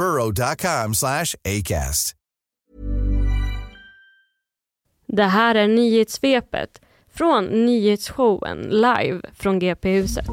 burrow.com slash ACAST. Det här är nyhetssvepet från nyhetsshowen live från GP-huset.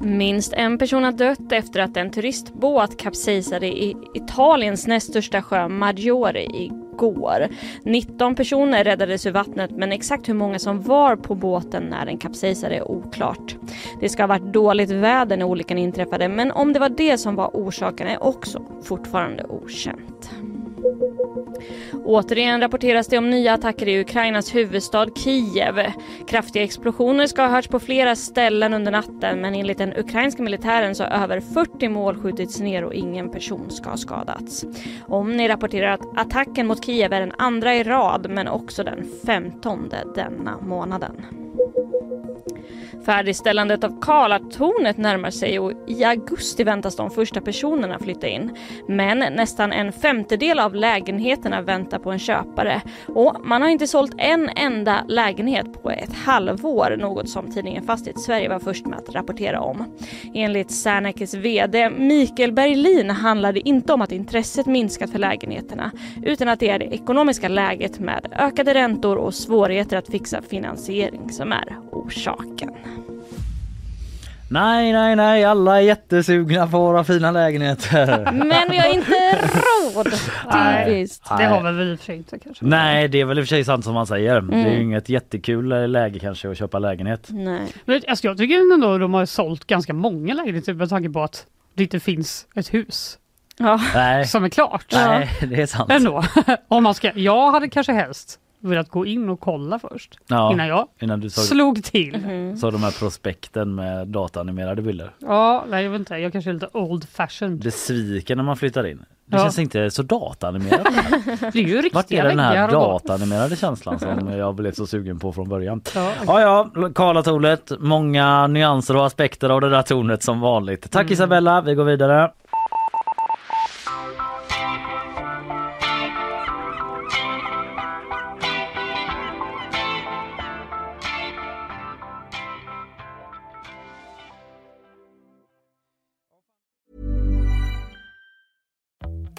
Minst en person har dött efter att en turistbåt kapsejsade i Italiens näst största sjö Maggiore igår. 19 personer räddades ur vattnet men exakt hur många som var på båten när den kapsejsade är oklart. Det ska ha varit dåligt väder när olyckan inträffade men om det var det som var orsaken är också fortfarande okänt. Återigen rapporteras det om nya attacker i Ukrainas huvudstad Kiev. Kraftiga explosioner ska ha hörts på flera ställen under natten men enligt den ukrainska militären så har över 40 mål skjutits ner och ingen person ska ha skadats. Omni rapporterar att attacken mot Kiev är den andra i rad men också den femtonde denna månaden. Färdigställandet av Karlatornet närmar sig och i augusti väntas de första personerna flytta in. Men nästan en femtedel av lägenheterna väntar på en köpare och man har inte sålt en enda lägenhet på ett halvår, något som tidningen Fastighet Sverige var först med att rapportera om. Enligt Sernekes VD Mikael Berlin handlar det inte om att intresset minskat för lägenheterna utan att det är det ekonomiska läget med ökade räntor och svårigheter att fixa finansiering som är orsaken. Nej, nej, nej, alla är jättesugna på våra fina lägenheter. Men vi har inte råd. Typiskt. Det har vi väl i och för sig inte kanske. Nej, det är väl i och för sig sant som man säger. Det är ju Mm. inget jättekul läge kanske att köpa lägenhet. Nej. Men, alltså, jag tycker ändå de har sålt ganska många lägenheter med tanke på att det inte finns ett hus Ja. Nej, som är klart. nej det är sant. Ändå. Om man ska, jag hade kanske helst velat gå in och kolla först Ja, innan jag innan du såg, slog till. Mhm. såg de här prospekten med dataanimerade bilder. Ja, nej jag vet inte. Jag kanske är lite old fashioned. Det sviker när man flyttar in. Det Ja. känns inte så dataanimerat. Det är ju riktiga Vart är den här väggar dataanimerade känslan som jag blev så sugen på från början? Ja, Ja, ja, Karlatornet. Många nyanser och aspekter av det där tornet som vanligt. Tack Isabella, vi går vidare.